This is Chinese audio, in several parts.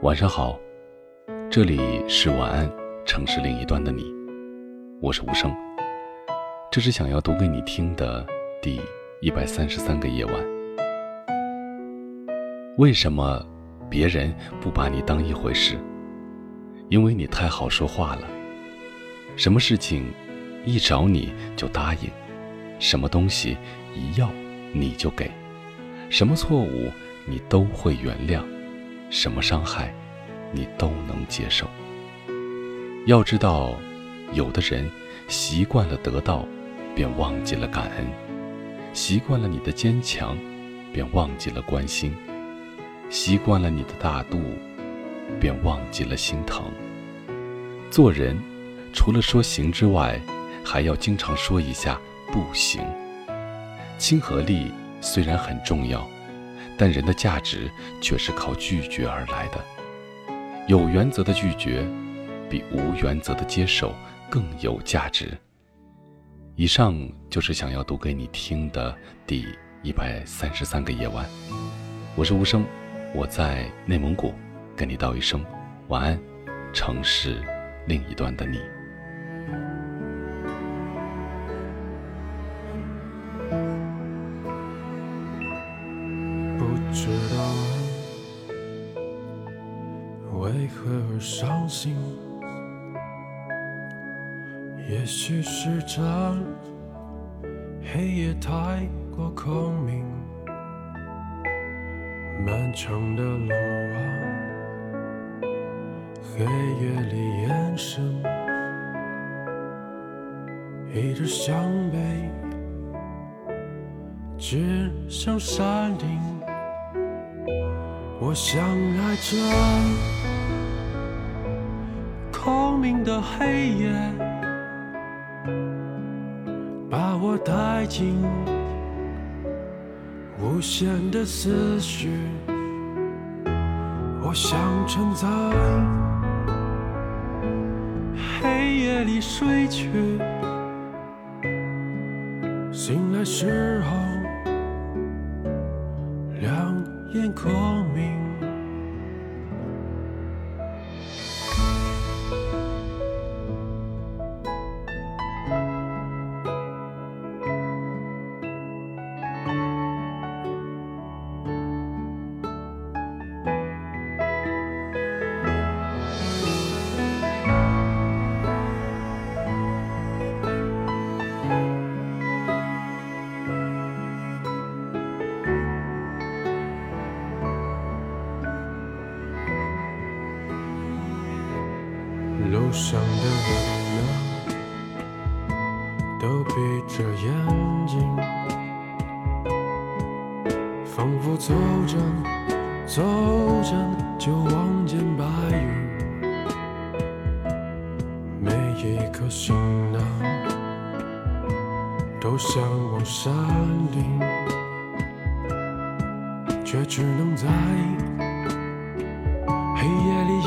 晚上好，这里是晚安城市另一端的你，我是无声。这是想要读给你听的第一百三十三个夜晚。为什么别人不把你当一回事？因为你太好说话了，什么事情一找你就答应，什么东西一要你就给，什么错误你都会原谅。什么伤害，你都能接受。要知道，有的人习惯了得到，便忘记了感恩；习惯了你的坚强，便忘记了关心；习惯了你的大度，便忘记了心疼。做人，除了说行之外，还要经常说一下不行。亲和力虽然很重要。但人的价值却是靠拒绝而来的。有原则的拒绝，比无原则的接受更有价值。以上就是想要读给你听的第一百三十三个夜晚。我是无声，我在内蒙古，跟你道一声晚安，城市另一端的你。知道为何而伤心，也许是这黑夜太过空明，漫长的路啊，黑夜里延伸，一直向北，指向山顶。我想爱着空明的黑夜，把我带进无限的思绪。我想沉在黑夜里睡去，醒来时候眼眶明。路上的人啊，都闭着眼睛，仿佛走着走着就望见白云。每一颗行囊，都向往山顶，却只能在黑夜里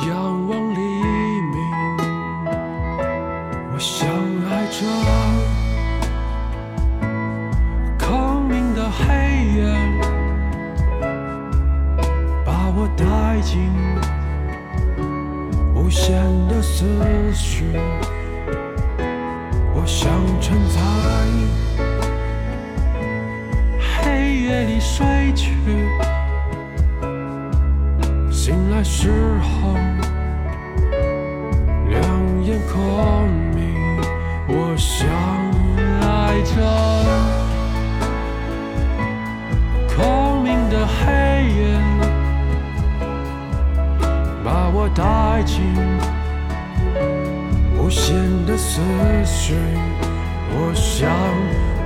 无限的思绪。我想沉在黑夜里睡去，醒来时候，两眼空明。我想思绪。我想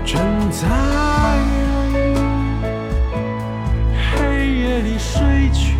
沉在黑夜里睡去，